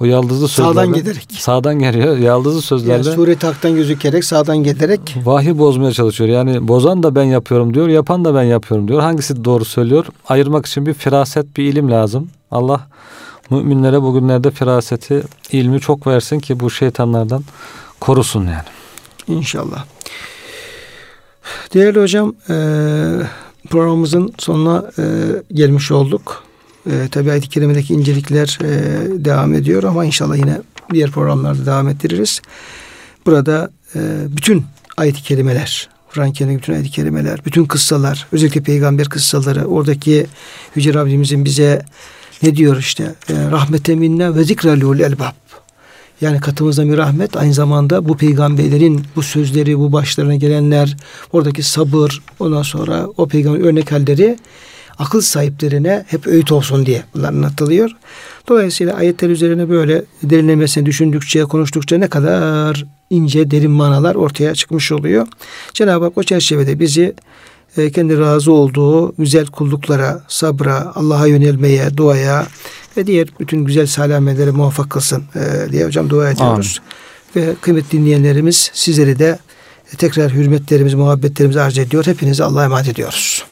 Speaker 2: O yaldızlı sözlerle
Speaker 1: Sağdan gelerek.
Speaker 2: sağdan geliyor. Yaldızlı sözlerle
Speaker 1: Yani sureti haktan gözükerek sağdan gelerek
Speaker 2: Vahiy bozmaya çalışıyor. Yani bozan da ben yapıyorum diyor, yapan da ben yapıyorum diyor. Hangisi doğru söylüyor? Ayırmak için bir firaset, bir ilim lazım. Allah müminlere bugünlerde firaseti, ilmi çok versin ki bu şeytanlardan korusun yani.
Speaker 1: inşallah. Değerli hocam e, programımızın sonuna e, gelmiş olduk. E, tabi ayet-i kerimedeki incelikler e, devam ediyor ama inşallah yine diğer programlarda devam ettiririz. Burada e, bütün ayet-i kerimeler, Kur'an-ı bütün ayet-i kerimeler, bütün kıssalar, özellikle peygamber kıssaları, oradaki Yüce Rabbimizin bize ne diyor işte e, rahmete minna ve zikra liul elbab. Yani katımızda bir rahmet aynı zamanda bu peygamberlerin bu sözleri, bu başlarına gelenler, oradaki sabır, ondan sonra o peygamber örnek halleri akıl sahiplerine hep öğüt olsun diye bunlar anlatılıyor. Dolayısıyla ayetler üzerine böyle derinlemesine düşündükçe, konuştukça ne kadar ince, derin manalar ortaya çıkmış oluyor. Cenab-ı Hak o çerçevede bizi e, kendi razı olduğu güzel kulluklara, sabra, Allah'a yönelmeye, duaya ve diğer bütün güzel salamelere muvaffak kılsın e, diye hocam dua ediyoruz. Ve kıymetli dinleyenlerimiz sizleri de tekrar hürmetlerimizi, muhabbetlerimizi arz ediyor. Hepinize Allah'a emanet ediyoruz.